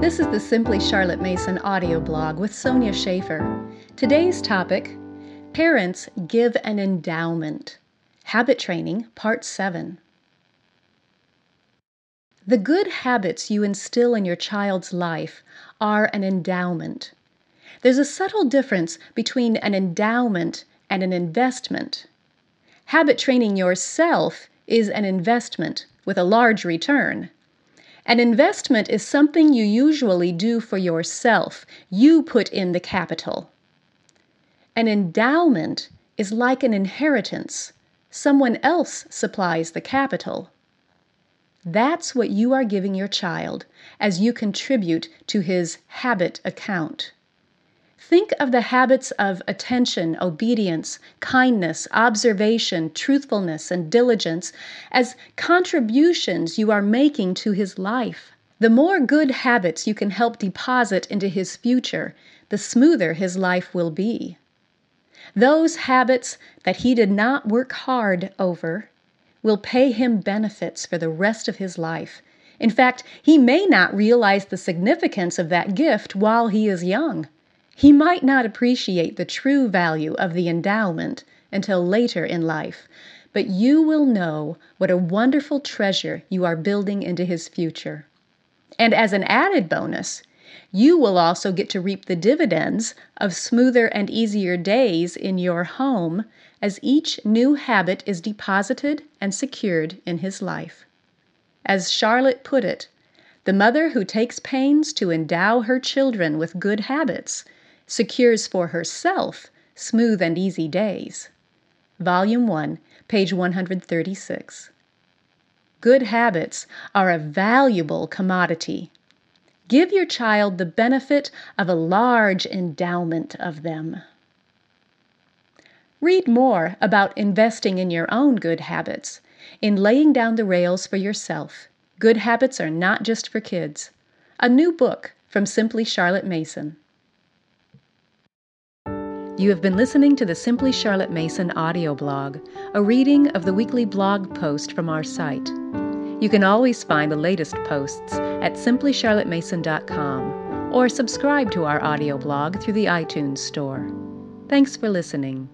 This is the Simply Charlotte Mason audio blog with Sonya Shafer. Today's topic Parents Give an Endowment. Habit Training, Part 7. The good habits you instill in your child's life are an endowment. There's a subtle difference between an endowment and an investment. Habit training yourself is an investment with a large return. An investment is something you usually do for yourself. You put in the capital. An endowment is like an inheritance. Someone else supplies the capital. That's what you are giving your child as you contribute to his habit account. Think of the habits of attention, obedience, kindness, observation, truthfulness, and diligence as contributions you are making to his life. The more good habits you can help deposit into his future, the smoother his life will be. Those habits that he did not work hard over will pay him benefits for the rest of his life. In fact, he may not realize the significance of that gift while he is young. He might not appreciate the true value of the endowment until later in life, but you will know what a wonderful treasure you are building into his future. And as an added bonus, you will also get to reap the dividends of smoother and easier days in your home as each new habit is deposited and secured in his life. As Charlotte put it, the mother who takes pains to endow her children with good habits secures for herself smooth and easy days. Volume 1, page 136. Good habits are a valuable commodity. Give your child the benefit of a large endowment of them. Read more about investing in your own good habits. In Laying Down the Rails for Yourself, Good Habits Are Not Just for Kids. A new book from Simply Charlotte Mason. You have been listening to the Simply Charlotte Mason audio blog, a reading of the weekly blog post from our site. You can always find the latest posts at simplycharlottemason.com or subscribe to our audio blog through the iTunes Store. Thanks for listening.